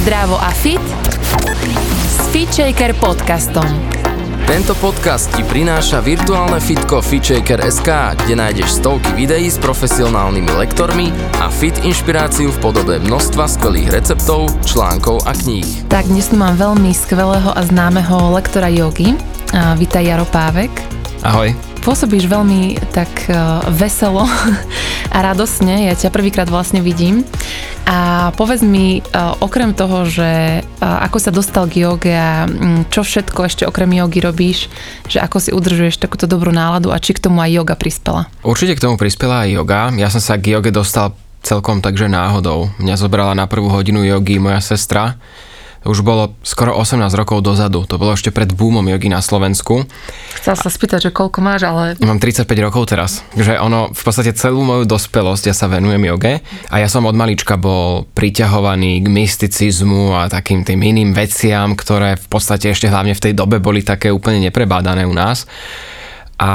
Zdravo a fit s FitShaker podcastom. Tento podcast ti prináša virtuálne fitko FitShaker.sk, kde nájdeš stovky videí s profesionálnymi lektormi a fit inšpiráciu v podobe množstva skvelých receptov, článkov a kníh. Tak dnes tu mám veľmi skvelého a známeho lektora jogy. Vítaj Jaro Pávek. Ahoj. Pôsobíš veľmi tak uh, veselo a radosne, ja ťa prvýkrát vlastne vidím. A povedz mi, uh, okrem toho, že uh, ako sa dostal k joge a um, čo všetko ešte okrem jogy robíš, že ako si udržuješ takúto dobrú náladu a či k tomu aj yoga prispela? Určite k tomu prispela aj yoga. Ja som sa k joge dostal celkom takže náhodou. Mňa zobrala na prvú hodinu jogy moja sestra už bolo skoro 18 rokov dozadu. To bolo ešte pred boomom jogy na Slovensku. Chcel sa spýtať, že koľko máš, ale... Mám 35 rokov teraz. Že ono, v podstate celú moju dospelosť ja sa venujem joge a ja som od malička bol priťahovaný k mysticizmu a takým tým iným veciam, ktoré v podstate ešte hlavne v tej dobe boli také úplne neprebádané u nás. A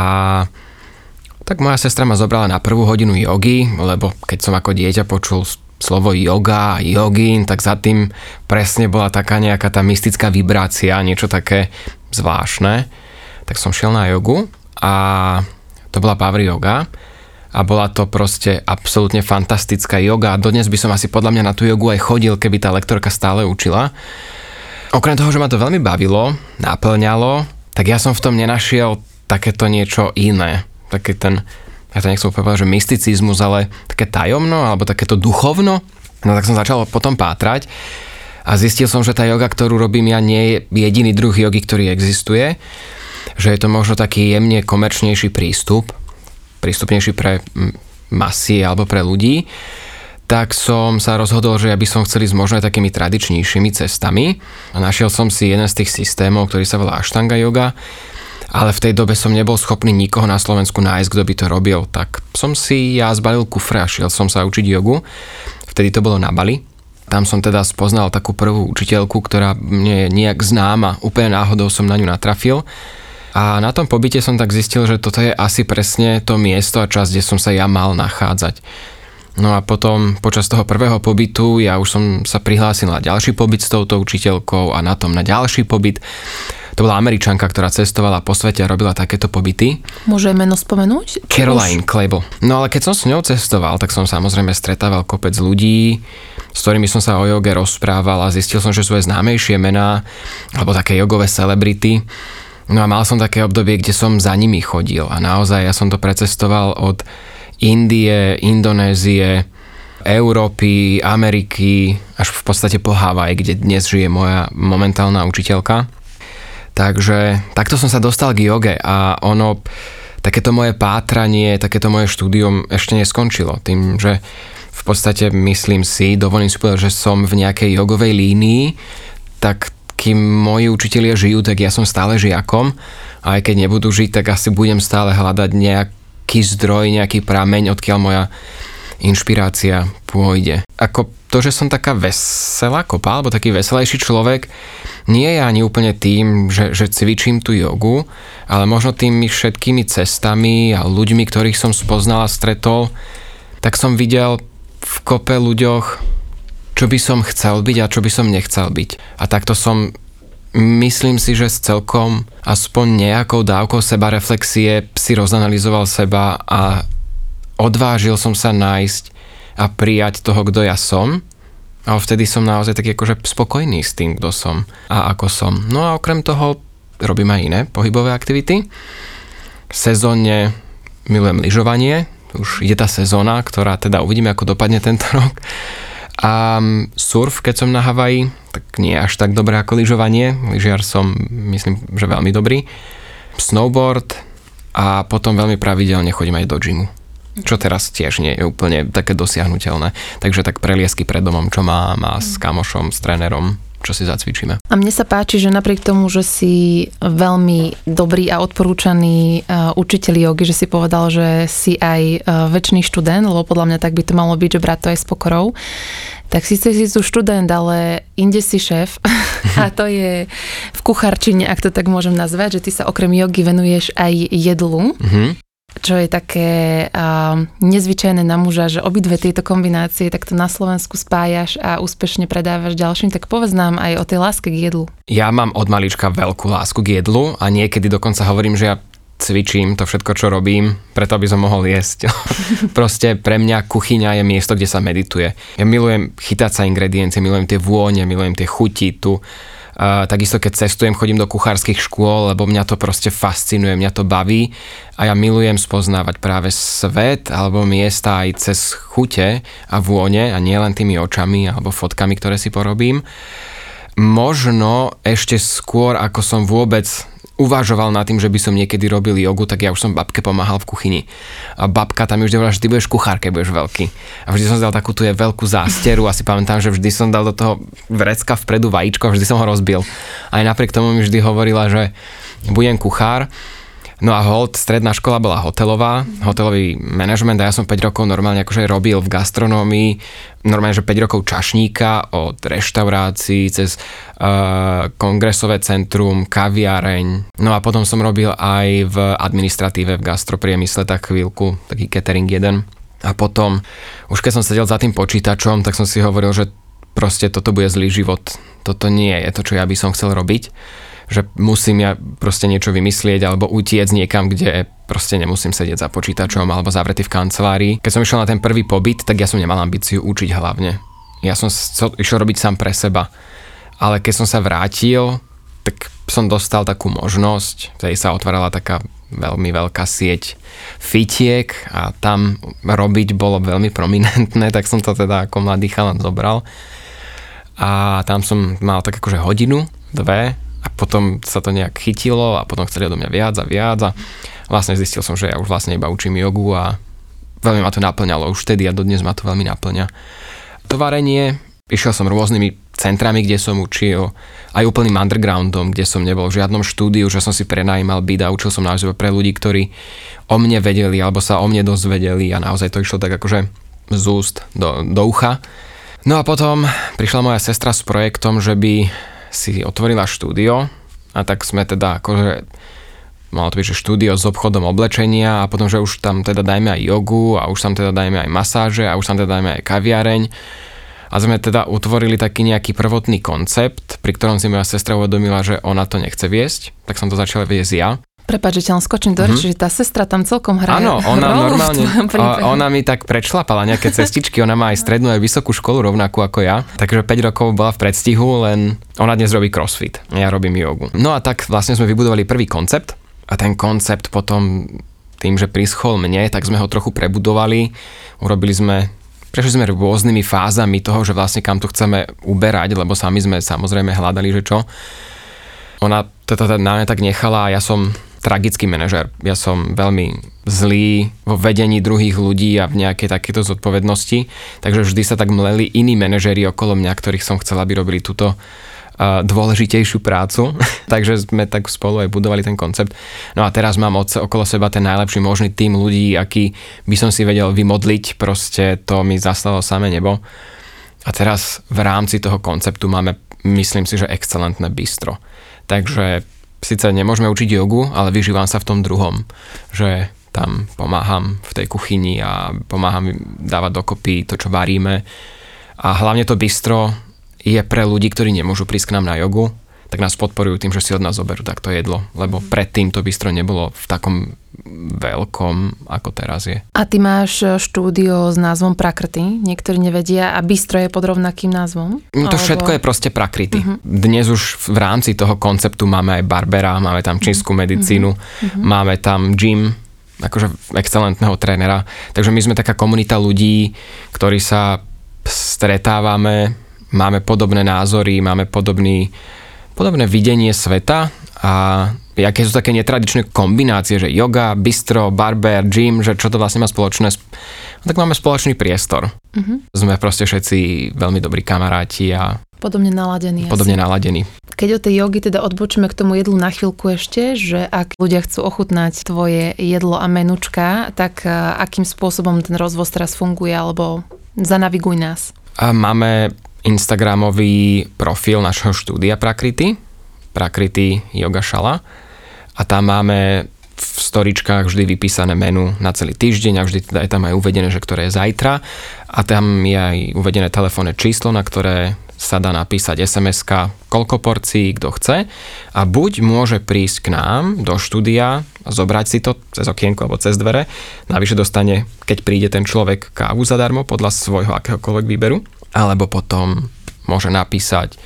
tak moja sestra ma zobrala na prvú hodinu jogy, lebo keď som ako dieťa počul slovo yoga jogín, tak za tým presne bola taká nejaká tá mystická vibrácia, niečo také zvláštne. Tak som šiel na jogu a to bola Power Yoga a bola to proste absolútne fantastická yoga a dodnes by som asi podľa mňa na tú jogu aj chodil, keby tá lektorka stále učila. Okrem toho, že ma to veľmi bavilo, naplňalo, tak ja som v tom nenašiel takéto niečo iné. Taký ten ja to nechcem povedať, že mysticizmus, ale také tajomno alebo takéto duchovno. No tak som začal potom pátrať a zistil som, že tá joga, ktorú robím ja, nie je jediný druh jogy, ktorý existuje. Že je to možno taký jemne komerčnejší prístup, prístupnejší pre masy alebo pre ľudí tak som sa rozhodol, že ja by som chcel ísť možno aj takými tradičnejšími cestami. A našiel som si jeden z tých systémov, ktorý sa volá Ashtanga yoga ale v tej dobe som nebol schopný nikoho na Slovensku nájsť, kto by to robil, tak som si ja zbalil kufre a šiel som sa učiť jogu. Vtedy to bolo na Bali. Tam som teda spoznal takú prvú učiteľku, ktorá mne je nejak známa, úplne náhodou som na ňu natrafil. A na tom pobyte som tak zistil, že toto je asi presne to miesto a čas, kde som sa ja mal nachádzať. No a potom počas toho prvého pobytu ja už som sa prihlásil na ďalší pobyt s touto učiteľkou a na tom na ďalší pobyt. To bola Američanka, ktorá cestovala po svete a robila takéto pobyty. Môže meno spomenúť? Caroline Už? Klebo. No ale keď som s ňou cestoval, tak som samozrejme stretával kopec ľudí, s ktorými som sa o joge rozprával a zistil som, že sú aj známejšie mená, alebo také jogové celebrity. No a mal som také obdobie, kde som za nimi chodil a naozaj ja som to precestoval od Indie, Indonézie, Európy, Ameriky, až v podstate po Havaj, kde dnes žije moja momentálna učiteľka. Takže takto som sa dostal k joge a ono, takéto moje pátranie, takéto moje štúdium ešte neskončilo. Tým, že v podstate myslím si, dovolím si povedať, že som v nejakej jogovej línii, tak kým moji učitelia žijú, tak ja som stále žiakom a aj keď nebudú žiť, tak asi budem stále hľadať nejaký zdroj, nejaký prameň, odkiaľ moja inšpirácia pôjde. Ako to, že som taká veselá kopa, alebo taký veselejší človek, nie je ani úplne tým, že, že cvičím tú jogu, ale možno tými všetkými cestami a ľuďmi, ktorých som spoznal a stretol, tak som videl v kope ľuďoch, čo by som chcel byť a čo by som nechcel byť. A takto som myslím si, že s celkom aspoň nejakou dávkou seba reflexie si rozanalizoval seba a odvážil som sa nájsť a prijať toho, kto ja som a vtedy som naozaj taký akože spokojný s tým, kto som a ako som. No a okrem toho robím aj iné pohybové aktivity. Sezónne milujem lyžovanie, už je tá sezóna, ktorá teda uvidíme, ako dopadne tento rok. A surf, keď som na Havaji, tak nie až tak dobré ako lyžovanie. Lyžiar som, myslím, že veľmi dobrý. Snowboard a potom veľmi pravidelne chodím aj do gymu čo teraz tiež nie je úplne také dosiahnutelné. Takže tak preliesky pred domom, čo mám a s kamošom, s trénerom, čo si zacvičíme. A mne sa páči, že napriek tomu, že si veľmi dobrý a odporúčaný uh, učiteľ jogy, že si povedal, že si aj uh, väčší študent, lebo podľa mňa tak by to malo byť, že brať to aj s pokorou, tak síce si tu študent, ale inde si šéf a to je v kucharčine, ak to tak môžem nazvať, že ty sa okrem jogy venuješ aj jedlu. Mm-hmm. Čo je také uh, nezvyčajné na muža, že obidve tieto kombinácie takto na Slovensku spájaš a úspešne predávaš ďalším, tak povedz nám aj o tej láske k jedlu. Ja mám od malička veľkú lásku k jedlu a niekedy dokonca hovorím, že ja cvičím to všetko, čo robím, preto aby som mohol jesť. Proste pre mňa kuchyňa je miesto, kde sa medituje. Ja milujem chytať sa ingrediencie, milujem tie vône, milujem tie chuti tu. Takisto keď cestujem, chodím do kuchárskych škôl, lebo mňa to proste fascinuje, mňa to baví a ja milujem spoznávať práve svet alebo miesta aj cez chute a vône a nielen tými očami alebo fotkami, ktoré si porobím. Možno ešte skôr, ako som vôbec uvažoval nad tým, že by som niekedy robil jogu, tak ja už som babke pomáhal v kuchyni. A babka tam už hovorila, že ty budeš kuchár, keď budeš veľký. A vždy som dal takú tu je veľkú zásteru a si pamätám, že vždy som dal do toho vrecka vpredu vajíčko, vždy som ho rozbil. Aj napriek tomu mi vždy hovorila, že budem kuchár. No a hold, stredná škola bola hotelová, hotelový manažment a ja som 5 rokov normálne akože robil v gastronómii, normálne, že 5 rokov čašníka od reštaurácií cez uh, kongresové centrum, kaviareň. No a potom som robil aj v administratíve v gastropriemysle tak chvíľku, taký catering jeden. A potom, už keď som sedel za tým počítačom, tak som si hovoril, že proste toto bude zlý život. Toto nie je to, čo ja by som chcel robiť že musím ja proste niečo vymyslieť alebo utiec niekam, kde proste nemusím sedieť za počítačom alebo zavretý v kancelárii. Keď som išiel na ten prvý pobyt, tak ja som nemal ambíciu učiť hlavne. Ja som išiel robiť sám pre seba. Ale keď som sa vrátil, tak som dostal takú možnosť, tej sa otvárala taká veľmi veľká sieť fitiek a tam robiť bolo veľmi prominentné, tak som to teda ako mladý chalan zobral. A tam som mal tak akože hodinu, dve a potom sa to nejak chytilo a potom chceli do mňa viac a viac a vlastne zistil som, že ja už vlastne iba učím jogu a veľmi ma to naplňalo už vtedy a dodnes ma to veľmi naplňa. To varenie, išiel som rôznymi centrami, kde som učil, aj úplným undergroundom, kde som nebol v žiadnom štúdiu, že som si prenajímal byt a učil som naozaj pre ľudí, ktorí o mne vedeli alebo sa o mne dozvedeli a naozaj to išlo tak akože z úst do, do ucha. No a potom prišla moja sestra s projektom, že by si otvorila štúdio a tak sme teda akože malo to byť, že štúdio s obchodom oblečenia a potom, že už tam teda dajme aj jogu a už tam teda dajme aj masáže a už tam teda dajme aj kaviareň. A sme teda utvorili taký nejaký prvotný koncept, pri ktorom si moja sestra uvedomila, že ona to nechce viesť, tak som to začal viesť ja. Prepač, že ťa skočím do reči, mm-hmm. že tá sestra tam celkom hraje. Áno, ona normálne, ona mi tak prečlapala nejaké cestičky, ona má aj strednú aj vysokú školu rovnakú ako ja, takže 5 rokov bola v predstihu, len ona dnes robí crossfit, ja robím jogu. No a tak vlastne sme vybudovali prvý koncept a ten koncept potom tým, že prischol mne, tak sme ho trochu prebudovali, urobili sme prešli sme rôznymi fázami toho, že vlastne kam to chceme uberať, lebo sami sme samozrejme hľadali, že čo. Ona teda na mňa tak nechala a ja som tragický manažer. Ja som veľmi zlý vo vedení druhých ľudí a v nejakej takéto zodpovednosti, takže vždy sa tak mleli iní manažéri okolo mňa, ktorých som chcela, aby robili túto dôležitejšiu prácu. takže sme tak spolu aj budovali ten koncept. No a teraz mám od, okolo seba ten najlepší možný tým ľudí, aký by som si vedel vymodliť, proste to mi zaslalo samé nebo. A teraz v rámci toho konceptu máme, myslím si, že excelentné bistro. Takže síce nemôžeme učiť jogu, ale vyžívam sa v tom druhom, že tam pomáham v tej kuchyni a pomáham dávať dokopy to, čo varíme. A hlavne to bistro je pre ľudí, ktorí nemôžu prísť k nám na jogu, tak nás podporujú tým, že si od nás zoberú takto jedlo, lebo predtým to bistro nebolo v takom veľkom, ako teraz je. A ty máš e, štúdio s názvom Prakrty, niektorí nevedia, a bistro je pod rovnakým názvom? No, to alebo... všetko je proste Prakrty. Uh-huh. Dnes už v rámci toho konceptu máme aj barbera, máme tam čínsku mhm. medicínu, uh-huh. máme tam gym, akože excelentného trénera. Takže my sme taká komunita ľudí, ktorí sa stretávame, máme podobné názory, máme podobný podobné videnie sveta a aké sú také netradičné kombinácie, že yoga, bistro, barber, gym, že čo to vlastne má spoločné. No, tak máme spoločný priestor. Uh-huh. Sme proste všetci veľmi dobrí kamaráti a Podobne naladení. Podobne asi. naladení. Keď o tej jogy teda odbočíme k tomu jedlu na chvíľku ešte, že ak ľudia chcú ochutnať tvoje jedlo a menučka, tak akým spôsobom ten rozvoz teraz funguje, alebo zanaviguj nás. Máme Instagramový profil našho štúdia Prakrity, Prakrity Yoga Šala. A tam máme v storičkách vždy vypísané menu na celý týždeň a vždy teda je tam aj uvedené, že ktoré je zajtra. A tam je aj uvedené telefónne číslo, na ktoré sa dá napísať sms koľko porcií kto chce. A buď môže prísť k nám do štúdia, zobrať si to cez okienko alebo cez dvere, navyše dostane, keď príde ten človek kávu zadarmo podľa svojho akéhokoľvek výberu, alebo potom môže napísať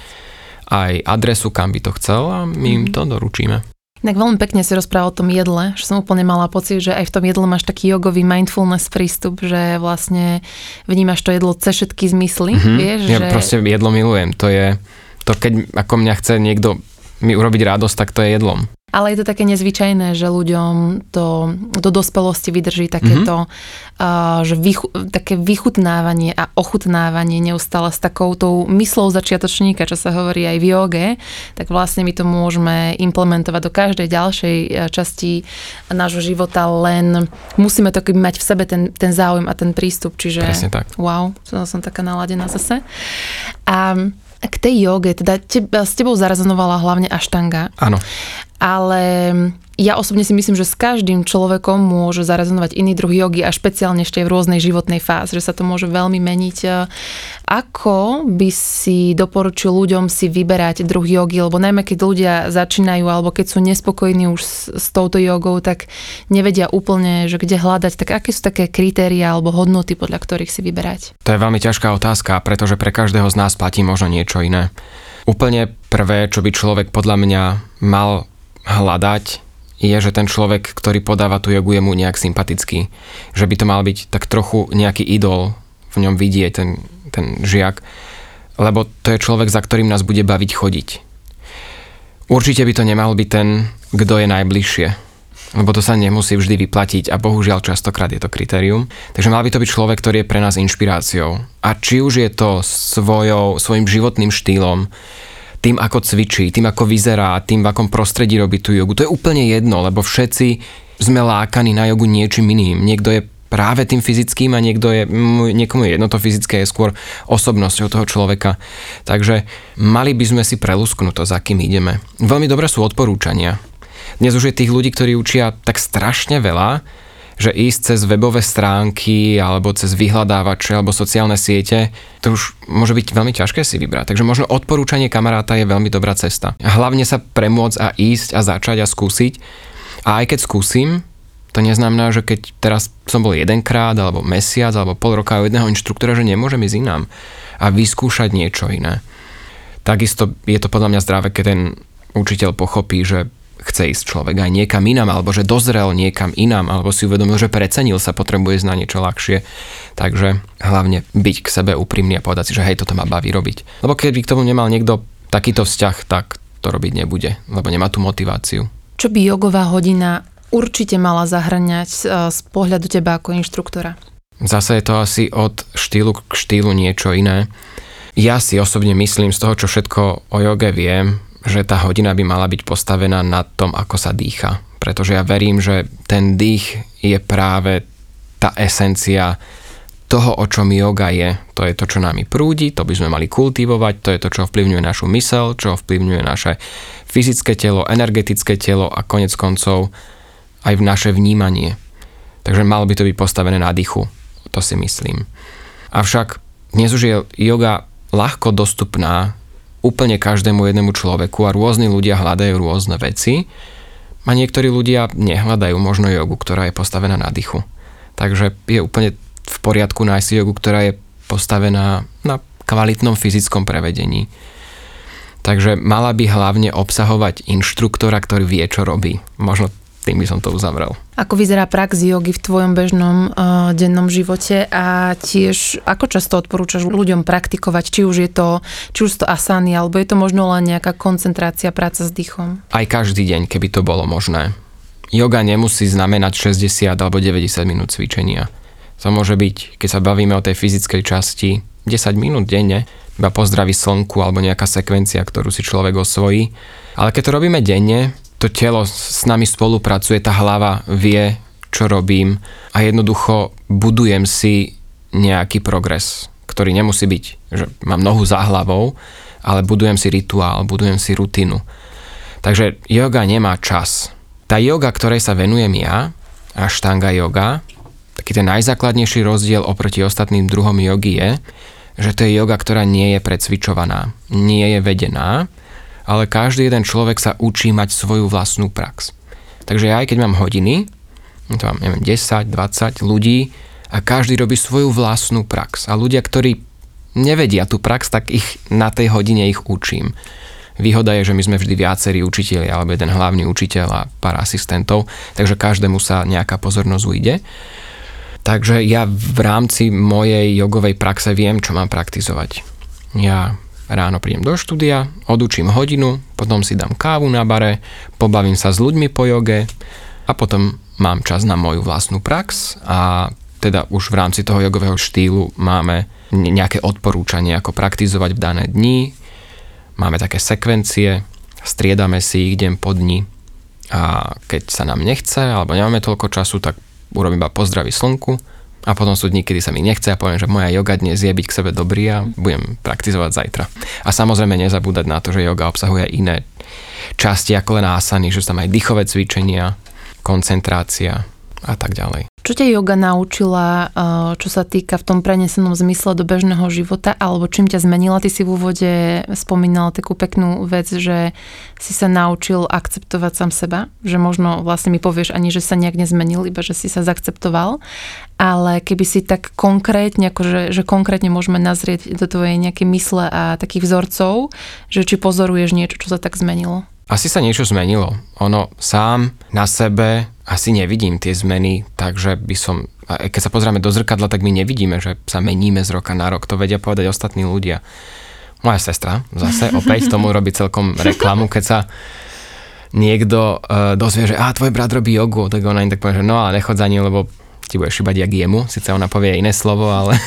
aj adresu, kam by to chcel a my im mhm. to doručíme. Tak veľmi pekne si rozprával o tom jedle, že som úplne mala pocit, že aj v tom jedle máš taký jogový mindfulness prístup, že vlastne vnímaš to jedlo cez všetky zmysly, mm-hmm. vieš? Ja že... proste jedlo milujem, to je, to keď ako mňa chce niekto mi urobiť radosť, tak to je jedlom. Ale je to také nezvyčajné, že ľuďom to do dospelosti vydrží takéto, mm-hmm. uh, že vychu, také vychutnávanie a ochutnávanie neustále s takou tou myslou začiatočníka, čo sa hovorí aj v joge, tak vlastne my to môžeme implementovať do každej ďalšej časti nášho života, len musíme to mať v sebe ten, ten záujem a ten prístup. Čiže Presne tak. wow, som, taká naladená zase. A k tej joge, teda teba, s tebou zarazonovala hlavne aštanga. Áno. Ale ja osobne si myslím, že s každým človekom môže zarazonovať iný druh jogy a špeciálne ešte v rôznej životnej fáze, že sa to môže veľmi meniť. Ako by si doporučil ľuďom si vyberať druh jogy, lebo najmä keď ľudia začínajú alebo keď sú nespokojní už s, s touto jogou, tak nevedia úplne, že kde hľadať, tak aké sú také kritéria alebo hodnoty, podľa ktorých si vyberať? To je veľmi ťažká otázka, pretože pre každého z nás platí možno niečo iné. Úplne prvé, čo by človek podľa mňa mal hľadať, je, že ten človek, ktorý podáva tú jogu, je mu nejak sympatický. Že by to mal byť tak trochu nejaký idol, v ňom vidieť ten, ten žiak, lebo to je človek, za ktorým nás bude baviť chodiť. Určite by to nemal byť ten, kto je najbližšie, lebo to sa nemusí vždy vyplatiť a bohužiaľ častokrát je to kritérium. Takže mal by to byť človek, ktorý je pre nás inšpiráciou. A či už je to svojou, svojim životným štýlom, tým, ako cvičí, tým, ako vyzerá, tým, v akom prostredí robí tú jogu. To je úplne jedno, lebo všetci sme lákaní na jogu niečím iným. Niekto je práve tým fyzickým a niekto je, niekomu je jedno to fyzické, je skôr osobnosťou toho človeka. Takže mali by sme si prelusknúť to, za kým ideme. Veľmi dobré sú odporúčania. Dnes už je tých ľudí, ktorí učia tak strašne veľa, že ísť cez webové stránky alebo cez vyhľadávače alebo sociálne siete, to už môže byť veľmi ťažké si vybrať. Takže možno odporúčanie kamaráta je veľmi dobrá cesta. Hlavne sa premôcť a ísť a začať a skúsiť. A aj keď skúsim, to neznamená, že keď teraz som bol jedenkrát, alebo mesiac, alebo pol roka u jedného inštruktora, že nemôžem ísť inám a vyskúšať niečo iné. Takisto je to podľa mňa zdravé, keď ten učiteľ pochopí, že chce ísť človek aj niekam inám, alebo že dozrel niekam inám, alebo si uvedomil, že precenil sa, potrebuje ísť na niečo ľahšie. Takže hlavne byť k sebe úprimný a povedať si, že hej, toto ma baví robiť. Lebo keby k tomu nemal niekto takýto vzťah, tak to robiť nebude, lebo nemá tú motiváciu. Čo by jogová hodina určite mala zahrňať e, z pohľadu teba ako inštruktora? Zase je to asi od štýlu k štýlu niečo iné. Ja si osobne myslím z toho, čo všetko o joge viem, že tá hodina by mala byť postavená na tom, ako sa dýcha. Pretože ja verím, že ten dých je práve tá esencia toho, o čom yoga je. To je to, čo nami prúdi, to by sme mali kultivovať, to je to, čo ovplyvňuje našu mysel, čo ovplyvňuje naše fyzické telo, energetické telo a konec koncov aj v naše vnímanie. Takže malo by to byť postavené na dýchu, to si myslím. Avšak dnes už je yoga ľahko dostupná úplne každému jednému človeku a rôzni ľudia hľadajú rôzne veci a niektorí ľudia nehľadajú možno jogu, ktorá je postavená na dychu. Takže je úplne v poriadku nájsť jogu, ktorá je postavená na kvalitnom fyzickom prevedení. Takže mala by hlavne obsahovať inštruktora, ktorý vie, čo robí. Možno tým by som to uzavrel. Ako vyzerá prax jogy v tvojom bežnom uh, dennom živote a tiež ako často odporúčaš ľuďom praktikovať, či už je to, či už to asany, alebo je to možno len nejaká koncentrácia, práca s dýchom? Aj každý deň, keby to bolo možné. Yoga nemusí znamenať 60 alebo 90 minút cvičenia. To môže byť, keď sa bavíme o tej fyzickej časti, 10 minút denne, iba pozdraví slnku alebo nejaká sekvencia, ktorú si človek osvojí. Ale keď to robíme denne, to telo s nami spolupracuje, tá hlava vie, čo robím a jednoducho budujem si nejaký progres, ktorý nemusí byť, že mám nohu za hlavou, ale budujem si rituál, budujem si rutinu. Takže yoga nemá čas. Tá yoga, ktorej sa venujem ja, Ashtanga yoga, taký ten najzákladnejší rozdiel oproti ostatným druhom jogy je, že to je yoga, ktorá nie je precvičovaná, nie je vedená, ale každý jeden človek sa učí mať svoju vlastnú prax. Takže ja aj keď mám hodiny, to mám neviem, 10, 20 ľudí a každý robí svoju vlastnú prax. A ľudia, ktorí nevedia tú prax, tak ich na tej hodine ich učím. Výhoda je, že my sme vždy viacerí učiteľi, alebo jeden hlavný učiteľ a pár asistentov, takže každému sa nejaká pozornosť ujde. Takže ja v rámci mojej jogovej praxe viem, čo mám praktizovať. Ja ráno prídem do štúdia, odučím hodinu, potom si dám kávu na bare, pobavím sa s ľuďmi po joge a potom mám čas na moju vlastnú prax a teda už v rámci toho jogového štýlu máme nejaké odporúčanie, ako praktizovať v dané dni, Máme také sekvencie, striedame si ich deň po dni a keď sa nám nechce alebo nemáme toľko času, tak urobím iba pozdraví slnku a potom sú dni, kedy sa mi nechce a poviem, že moja joga dnes je byť k sebe dobrý a budem praktizovať zajtra. A samozrejme nezabúdať na to, že joga obsahuje iné časti ako len asany, že sú tam aj dýchové cvičenia, koncentrácia a tak ďalej. Čo ťa yoga naučila, eh, čo sa týka v tom prenesenom zmysle do bežného života, alebo čím ťa zmenila? Ty si v úvode spomínal takú peknú vec, že si sa naučil akceptovať sám seba, že možno vlastne mi povieš ani, že sa nejak nezmenil, iba že si sa zakceptoval, ale keby si tak konkrétne, akože, že konkrétne môžeme nazrieť do tvojej nejaké mysle a takých vzorcov, že či pozoruješ niečo, čo sa tak zmenilo? Asi sa niečo zmenilo. Ono sám na sebe asi nevidím tie zmeny, takže by som, keď sa pozrieme do zrkadla, tak my nevidíme, že sa meníme z roka na rok. To vedia povedať ostatní ľudia. Moja sestra zase opäť tomu robí celkom reklamu, keď sa niekto uh, dozvie, že a tvoj brat robí jogu, tak ona im tak povie, že no ale nechod za ním, lebo ti budeš šibať jak jemu. Sice ona povie iné slovo, ale...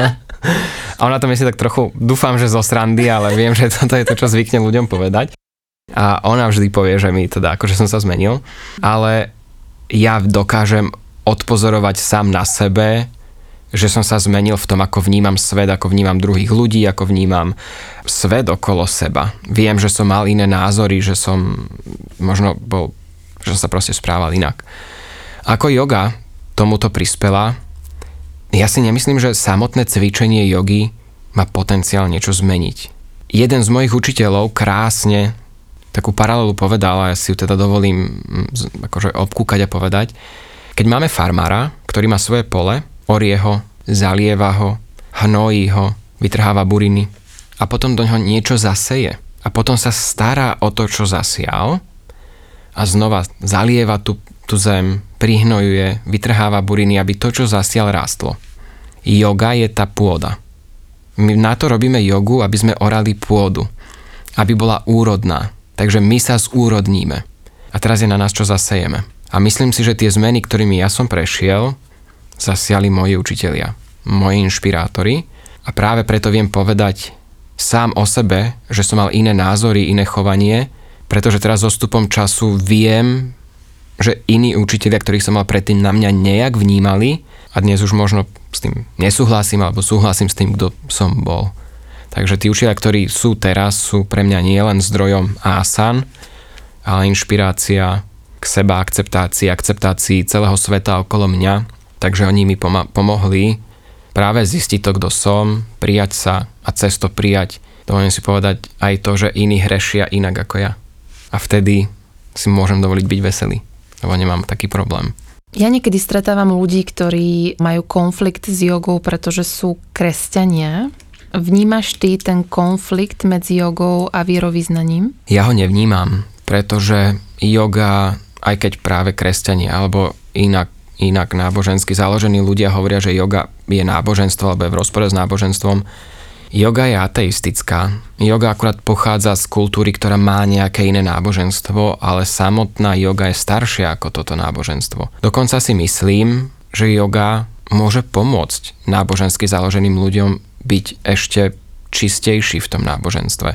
a ona to myslí tak trochu, dúfam, že zo srandy, ale viem, že toto je to, čo zvykne ľuďom povedať a ona vždy povie, že mi teda akože som sa zmenil, ale ja dokážem odpozorovať sám na sebe, že som sa zmenil v tom, ako vnímam svet, ako vnímam druhých ľudí, ako vnímam svet okolo seba. Viem, že som mal iné názory, že som možno bol, že som sa proste správal inak. Ako yoga tomuto prispela, ja si nemyslím, že samotné cvičenie jogy má potenciál niečo zmeniť. Jeden z mojich učiteľov krásne takú paralelu povedal a ja si ju teda dovolím mm, akože obkúkať a povedať. Keď máme farmára, ktorý má svoje pole, orie ho, zalieva ho, hnojí ho, vytrháva buriny a potom do ňoho niečo zaseje a potom sa stará o to, čo zasial a znova zalieva tú, tú zem, prihnojuje, vytrháva buriny, aby to, čo zasial, rástlo. Yoga je tá pôda. My na to robíme jogu, aby sme orali pôdu, aby bola úrodná, Takže my sa zúrodníme. A teraz je na nás, čo zasejeme. A myslím si, že tie zmeny, ktorými ja som prešiel, zasiali moji učitelia, moji inšpirátori. A práve preto viem povedať sám o sebe, že som mal iné názory, iné chovanie, pretože teraz so stupom času viem, že iní učitelia, ktorých som mal predtým na mňa nejak vnímali a dnes už možno s tým nesúhlasím alebo súhlasím s tým, kto som bol. Takže tí učiteľia, ktorí sú teraz, sú pre mňa nielen zdrojom asan, ale inšpirácia k seba akceptácii, akceptácii celého sveta okolo mňa. Takže oni mi pom- pomohli práve zistiť to, kto som, prijať sa a cesto prijať. Dovolím si povedať aj to, že iní hrešia inak ako ja. A vtedy si môžem dovoliť byť veselý, lebo nemám taký problém. Ja niekedy stretávam ľudí, ktorí majú konflikt s jogou, pretože sú kresťania Vnímaš ty ten konflikt medzi jogou a vierovýznaním? Ja ho nevnímam, pretože yoga, aj keď práve kresťania alebo inak, inak nábožensky založení ľudia hovoria, že yoga je náboženstvo alebo je v rozpore s náboženstvom, Yoga je ateistická. Yoga akurát pochádza z kultúry, ktorá má nejaké iné náboženstvo, ale samotná yoga je staršia ako toto náboženstvo. Dokonca si myslím, že yoga môže pomôcť nábožensky založeným ľuďom byť ešte čistejší v tom náboženstve.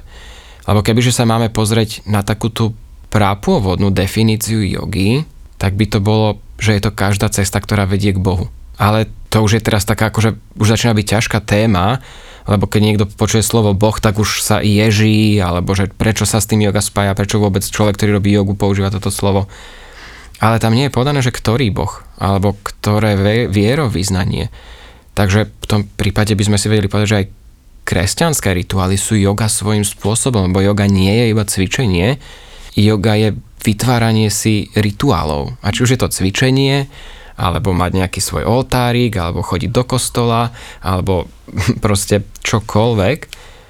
Lebo kebyže sa máme pozrieť na takú tú prápôvodnú definíciu jogy, tak by to bolo, že je to každá cesta, ktorá vedie k Bohu. Ale to už je teraz taká, akože už začína byť ťažká téma, lebo keď niekto počuje slovo Boh, tak už sa ježí, alebo že prečo sa s tým yoga spája, prečo vôbec človek, ktorý robí jogu, používa toto slovo. ale tam nie je povedané, že ktorý boh, alebo ktoré vierovýznanie. Takže v tom prípade by sme si vedeli povedať, že aj kresťanské rituály sú yoga svojím spôsobom, lebo yoga nie je iba cvičenie, yoga je vytváranie si rituálov. A či už je to cvičenie, alebo mať nejaký svoj oltárik, alebo chodiť do kostola, alebo proste čokoľvek,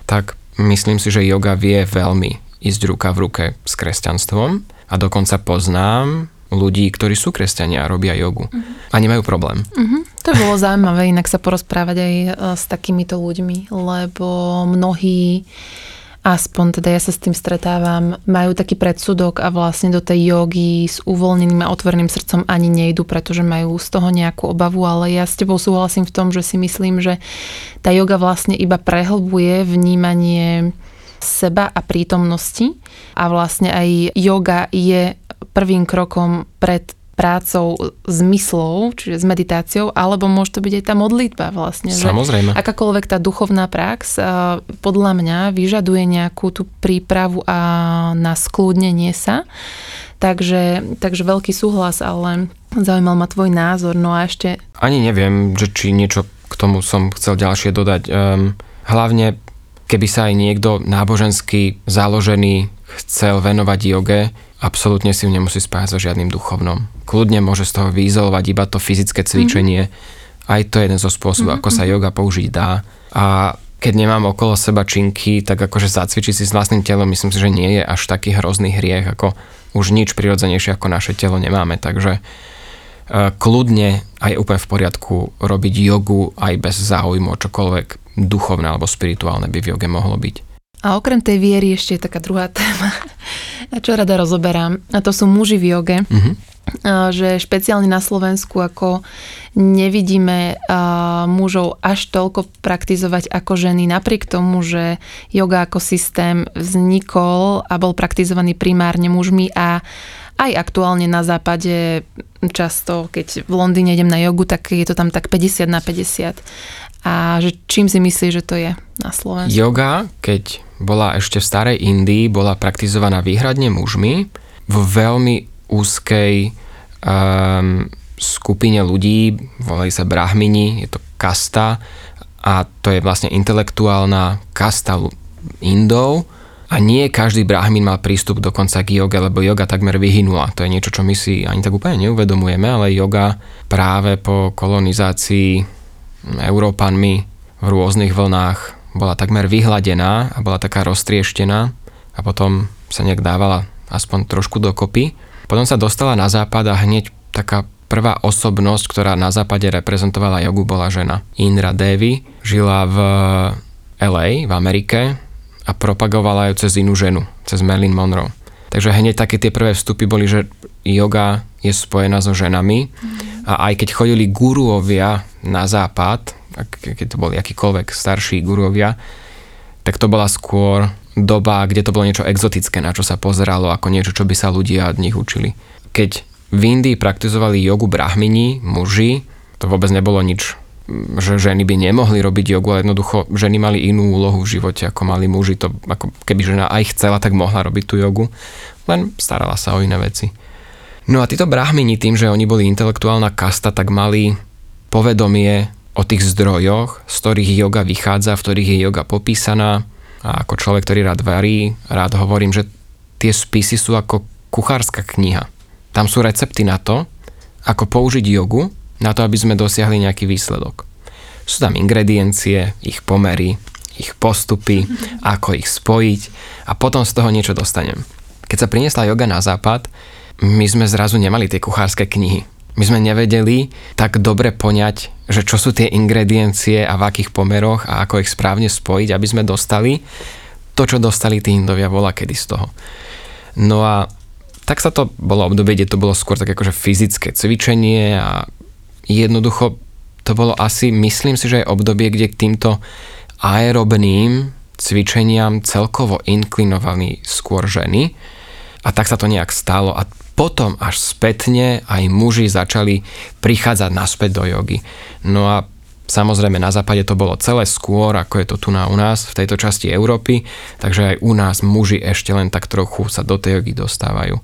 tak myslím si, že yoga vie veľmi ísť ruka v ruke s kresťanstvom a dokonca poznám ľudí, ktorí sú kresťania a robia jogu. Uh-huh. A nemajú problém. Uh-huh. To bolo zaujímavé inak sa porozprávať aj e, s takýmito ľuďmi, lebo mnohí aspoň teda ja sa s tým stretávam, majú taký predsudok a vlastne do tej jogy s uvoľneným a otvoreným srdcom ani nejdu, pretože majú z toho nejakú obavu, ale ja s tebou súhlasím v tom, že si myslím, že tá joga vlastne iba prehlbuje vnímanie seba a prítomnosti a vlastne aj yoga je prvým krokom pred prácou zmyslov, čiže s meditáciou, alebo môže to byť aj tá modlitba vlastne. Samozrejme. Že akákoľvek tá duchovná prax podľa mňa vyžaduje nejakú tú prípravu a na skľudnenie sa. Takže, takže veľký súhlas, ale zaujímal ma tvoj názor. No a ešte... Ani neviem, že či niečo k tomu som chcel ďalšie dodať. Um, hlavne, keby sa aj niekto náboženský založený chcel venovať joge, absolútne si ju nemusí spájať so žiadnym duchovnom. Kľudne môže z toho vyizolovať iba to fyzické cvičenie. Mm-hmm. Aj to je jeden zo spôsobov, mm-hmm. ako sa mhm. yoga použiť dá. A keď nemám okolo seba činky, tak akože zacvičiť si s vlastným telom, myslím si, že nie je až taký hrozný hriech, ako už nič prirodzenejšie ako naše telo nemáme. Takže e, kľudne aj úplne v poriadku robiť jogu aj bez záujmu o čokoľvek duchovné alebo spirituálne by v joge mohlo byť. A okrem tej viery ešte je taká druhá téma, čo rada rozoberám. A to sú muži v joge. Mm-hmm. Že špeciálne na Slovensku ako nevidíme mužov až toľko praktizovať ako ženy, napriek tomu, že yoga ako systém vznikol a bol praktizovaný primárne mužmi a aj aktuálne na západe často, keď v Londýne idem na jogu, tak je to tam tak 50 na 50. A že čím si myslíš, že to je na Slovensku? Yoga, keď bola ešte v starej Indii, bola praktizovaná výhradne mužmi v veľmi úzkej um, skupine ľudí, volajú sa brahmini, je to kasta a to je vlastne intelektuálna kasta Indov a nie každý brahmin mal prístup dokonca k joge, lebo yoga takmer vyhynula. To je niečo, čo my si ani tak úplne neuvedomujeme, ale yoga práve po kolonizácii Európanmi v rôznych vlnách bola takmer vyhladená a bola taká roztrieštená a potom sa nejak dávala aspoň trošku dokopy. Potom sa dostala na západ a hneď taká prvá osobnosť, ktorá na západe reprezentovala jogu, bola žena. Indra Devi žila v LA, v Amerike a propagovala ju cez inú ženu, cez Marilyn Monroe. Takže hneď také tie prvé vstupy boli, že yoga je spojená so ženami a aj keď chodili guruovia na západ, keď to boli akýkoľvek starší gurovia, tak to bola skôr doba, kde to bolo niečo exotické, na čo sa pozeralo ako niečo, čo by sa ľudia od nich učili. Keď v Indii praktizovali jogu brahmini, muži, to vôbec nebolo nič, že ženy by nemohli robiť jogu, ale jednoducho ženy mali inú úlohu v živote, ako mali muži. To, ako keby žena aj chcela, tak mohla robiť tú jogu, len starala sa o iné veci. No a títo brahmini tým, že oni boli intelektuálna kasta, tak mali povedomie o tých zdrojoch, z ktorých yoga vychádza, v ktorých je yoga popísaná. A ako človek, ktorý rád varí, rád hovorím, že tie spisy sú ako kuchárska kniha. Tam sú recepty na to, ako použiť jogu na to, aby sme dosiahli nejaký výsledok. Sú tam ingrediencie, ich pomery, ich postupy, ako ich spojiť a potom z toho niečo dostanem. Keď sa priniesla joga na západ, my sme zrazu nemali tie kuchárske knihy my sme nevedeli tak dobre poňať, že čo sú tie ingrediencie a v akých pomeroch a ako ich správne spojiť, aby sme dostali to, čo dostali tí Indovia vola kedy z toho. No a tak sa to bolo obdobie, kde to bolo skôr tak akože fyzické cvičenie a jednoducho to bolo asi, myslím si, že aj obdobie, kde k týmto aerobným cvičeniam celkovo inklinovali skôr ženy a tak sa to nejak stalo a potom až spätne aj muži začali prichádzať naspäť do jogy. No a Samozrejme, na západe to bolo celé skôr, ako je to tu na u nás, v tejto časti Európy, takže aj u nás muži ešte len tak trochu sa do tej jogy dostávajú.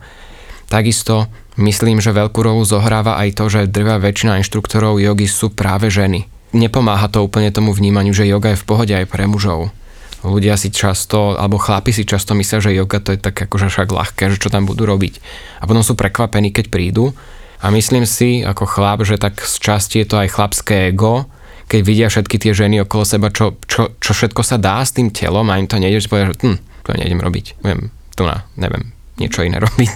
Takisto Myslím, že veľkú rolu zohráva aj to, že drvá väčšina inštruktorov jogy sú práve ženy. Nepomáha to úplne tomu vnímaniu, že yoga je v pohode aj pre mužov. Ľudia si často, alebo chlapi si často myslia, že yoga to je tak akože však ľahké, že čo tam budú robiť. A potom sú prekvapení, keď prídu. A myslím si, ako chlap, že tak z časti je to aj chlapské ego, keď vidia všetky tie ženy okolo seba, čo, čo, čo všetko sa dá s tým telom a im to nejde, že povedia, že hm, to nejdem robiť. Viem, tu na, neviem, niečo iné robiť.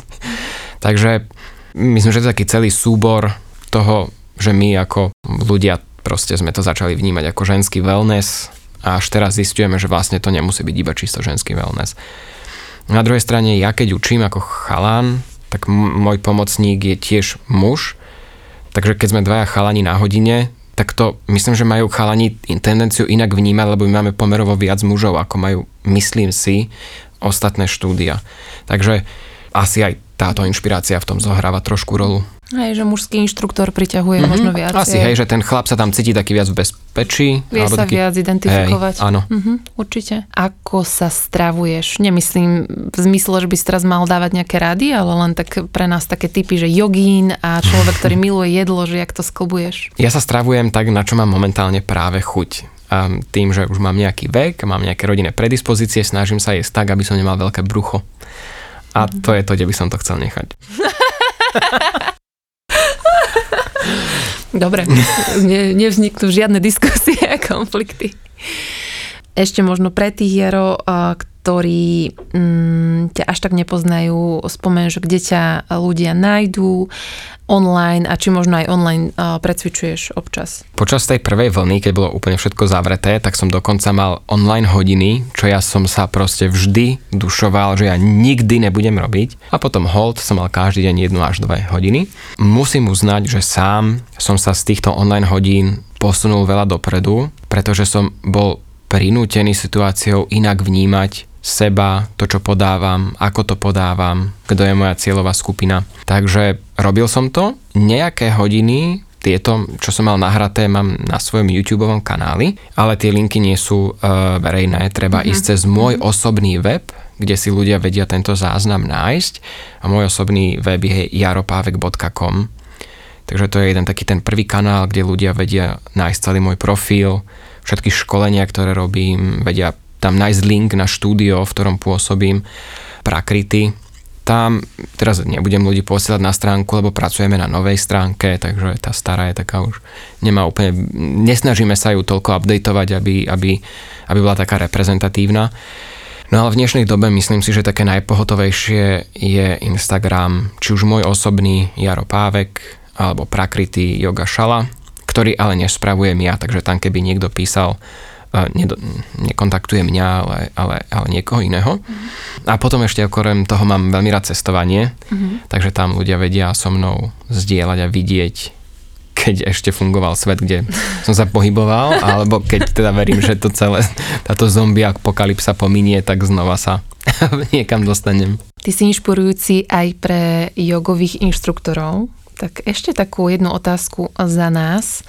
Takže myslím, že to je taký celý súbor toho, že my ako ľudia proste sme to začali vnímať ako ženský wellness a až teraz zistujeme, že vlastne to nemusí byť iba čisto ženský wellness. Na druhej strane, ja keď učím ako chalán, tak m- môj pomocník je tiež muž, takže keď sme dvaja chalani na hodine, tak to myslím, že majú chalani tendenciu inak vnímať, lebo my máme pomerovo viac mužov, ako majú, myslím si, ostatné štúdia. Takže asi aj táto inšpirácia v tom zohráva trošku rolu. Hej, že mužský inštruktor priťahuje mm-hmm. možno viac. Asi, hej, že ten chlap sa tam cíti taký viac v bezpečí. Vie sa taký... viac identifikovať. Hej, áno. Mm-hmm, určite. Ako sa stravuješ? Nemyslím v zmysle, že by si teraz mal dávať nejaké rady, ale len tak pre nás také typy, že jogín a človek, ktorý miluje jedlo, že jak to sklbuješ. Ja sa stravujem tak, na čo mám momentálne práve chuť. A tým, že už mám nejaký vek, mám nejaké rodinné predispozície, snažím sa jesť tak, aby som nemal veľké brucho. A to je to, kde by som to chcel nechať. Dobre, ne, nevzniknú žiadne diskusie a konflikty. Ešte možno pre tých Jaro, ktorí mm, ťa až tak nepoznajú, spomen, že kde ťa ľudia nájdú online a či možno aj online uh, precvičuješ občas. Počas tej prvej vlny, keď bolo úplne všetko zavreté, tak som dokonca mal online hodiny, čo ja som sa proste vždy dušoval, že ja nikdy nebudem robiť. A potom hold som mal každý deň jednu až dve hodiny. Musím uznať, že sám som sa z týchto online hodín posunul veľa dopredu, pretože som bol prinútený situáciou inak vnímať seba, to, čo podávam, ako to podávam, kto je moja cieľová skupina. Takže robil som to, nejaké hodiny tieto, čo som mal nahraté, mám na svojom YouTube kanáli, ale tie linky nie sú uh, verejné, treba mm-hmm. ísť cez môj osobný web, kde si ľudia vedia tento záznam nájsť. A môj osobný web je jaropávek.com Takže to je jeden taký ten prvý kanál, kde ľudia vedia nájsť celý môj profil, všetky školenia, ktoré robím, vedia tam nájsť link na štúdio, v ktorom pôsobím, Prakrity. Tam teraz nebudem ľudí posielať na stránku, lebo pracujeme na novej stránke, takže tá stará je taká už nemá úplne, nesnažíme sa ju toľko updateovať, aby, aby, aby bola taká reprezentatívna. No ale v dnešnej dobe myslím si, že také najpohotovejšie je Instagram, či už môj osobný Jaro Pávek, alebo Prakrity Yoga Šala, ktorý ale nespravujem ja, takže tam keby niekto písal nedo, nekontaktuje mňa, ale, ale, ale niekoho iného. Mm-hmm. A potom ešte okrem toho mám veľmi rád cestovanie, mm-hmm. takže tam ľudia vedia so mnou zdieľať a vidieť, keď ešte fungoval svet, kde som sa pohyboval, alebo keď teda verím, že to celé, táto zombie apokalypsa pominie, tak znova sa niekam dostanem. Ty si inšpirujúci aj pre jogových inštruktorov, tak ešte takú jednu otázku za nás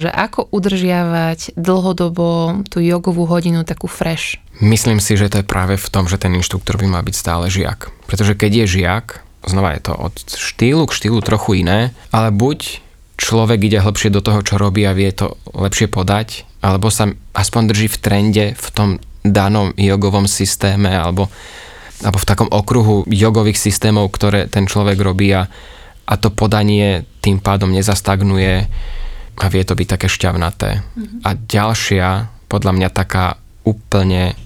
že ako udržiavať dlhodobo tú jogovú hodinu takú fresh? Myslím si, že to je práve v tom, že ten inštruktor by mal byť stále žiak. Pretože keď je žiak, znova je to od štýlu k štýlu trochu iné, ale buď človek ide hlbšie do toho, čo robí a vie to lepšie podať, alebo sa aspoň drží v trende v tom danom jogovom systéme alebo, alebo v takom okruhu jogových systémov, ktoré ten človek robí a, a to podanie tým pádom nezastagnuje a vie to byť také šťavnaté. Mm-hmm. A ďalšia, podľa mňa taká úplne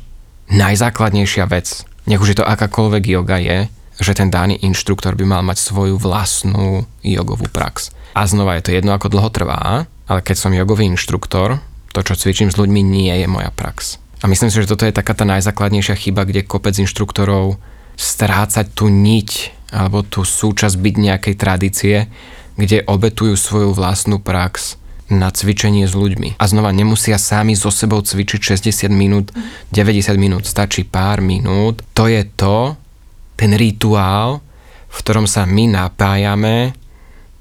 najzákladnejšia vec, nech už je to akákoľvek yoga je, že ten daný inštruktor by mal mať svoju vlastnú jogovú prax. A znova je to jedno, ako dlho trvá, ale keď som jogový inštruktor, to, čo cvičím s ľuďmi, nie je moja prax. A myslím si, že toto je taká tá najzákladnejšia chyba, kde kopec inštruktorov strácať tú niť alebo tú súčasť byť nejakej tradície, kde obetujú svoju vlastnú prax na cvičenie s ľuďmi. A znova nemusia sami so sebou cvičiť 60 minút, 90 minút, stačí pár minút. To je to, ten rituál, v ktorom sa my napájame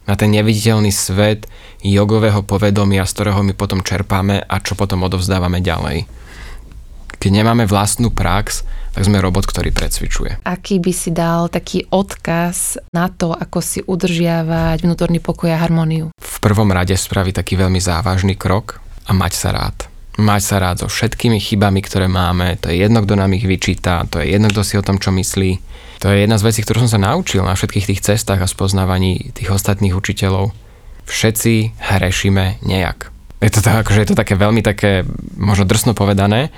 na ten neviditeľný svet jogového povedomia, z ktorého my potom čerpáme a čo potom odovzdávame ďalej. Keď nemáme vlastnú prax, tak sme robot, ktorý precvičuje. Aký by si dal taký odkaz na to, ako si udržiavať vnútorný pokoj a harmóniu? Prvom rade spraviť taký veľmi závažný krok a mať sa rád. Mať sa rád so všetkými chybami, ktoré máme, to je jedno, kto nám ich vyčíta, to je jedno, kto si o tom, čo myslí. To je jedna z vecí, ktorú som sa naučil na všetkých tých cestách a spoznávaní tých ostatných učiteľov. Všetci hrešíme nejak. Je to, tak, akože je to také veľmi také, možno drsno povedané,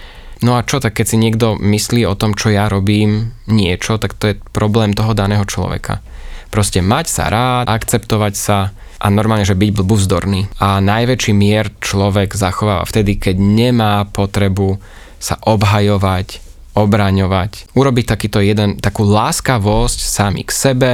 No a čo, tak keď si niekto myslí o tom, čo ja robím niečo, tak to je problém toho daného človeka. Proste mať sa rád, akceptovať sa a normálne, že byť blbúvzdorný. A najväčší mier človek zachováva vtedy, keď nemá potrebu sa obhajovať, obraňovať. Urobiť takýto jeden, takú láskavosť sami k sebe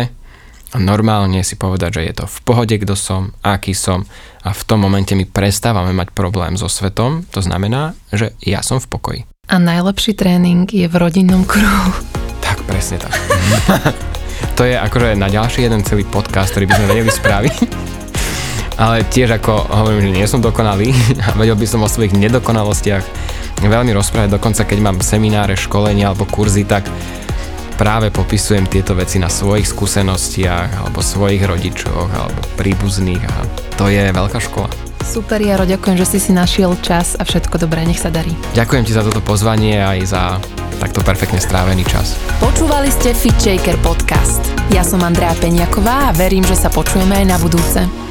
a normálne si povedať, že je to v pohode, kto som, aký som a v tom momente my prestávame mať problém so svetom, to znamená, že ja som v pokoji. A najlepší tréning je v rodinnom kruhu. Tak, presne tak. to je akože na ďalší jeden celý podcast, ktorý by sme vedeli spraviť. Ale tiež ako hovorím, že nie som dokonalý a vedel by som o svojich nedokonalostiach veľmi rozprávať, dokonca keď mám semináre, školenia alebo kurzy, tak práve popisujem tieto veci na svojich skúsenostiach alebo svojich rodičoch alebo príbuzných a to je veľká škola. Super, Jaro, ďakujem, že si si našiel čas a všetko dobré, nech sa darí. Ďakujem ti za toto pozvanie aj za takto perfektne strávený čas. Počúvali ste Fit Shaker podcast. Ja som Andrea Peňaková a verím, že sa počujeme aj na budúce.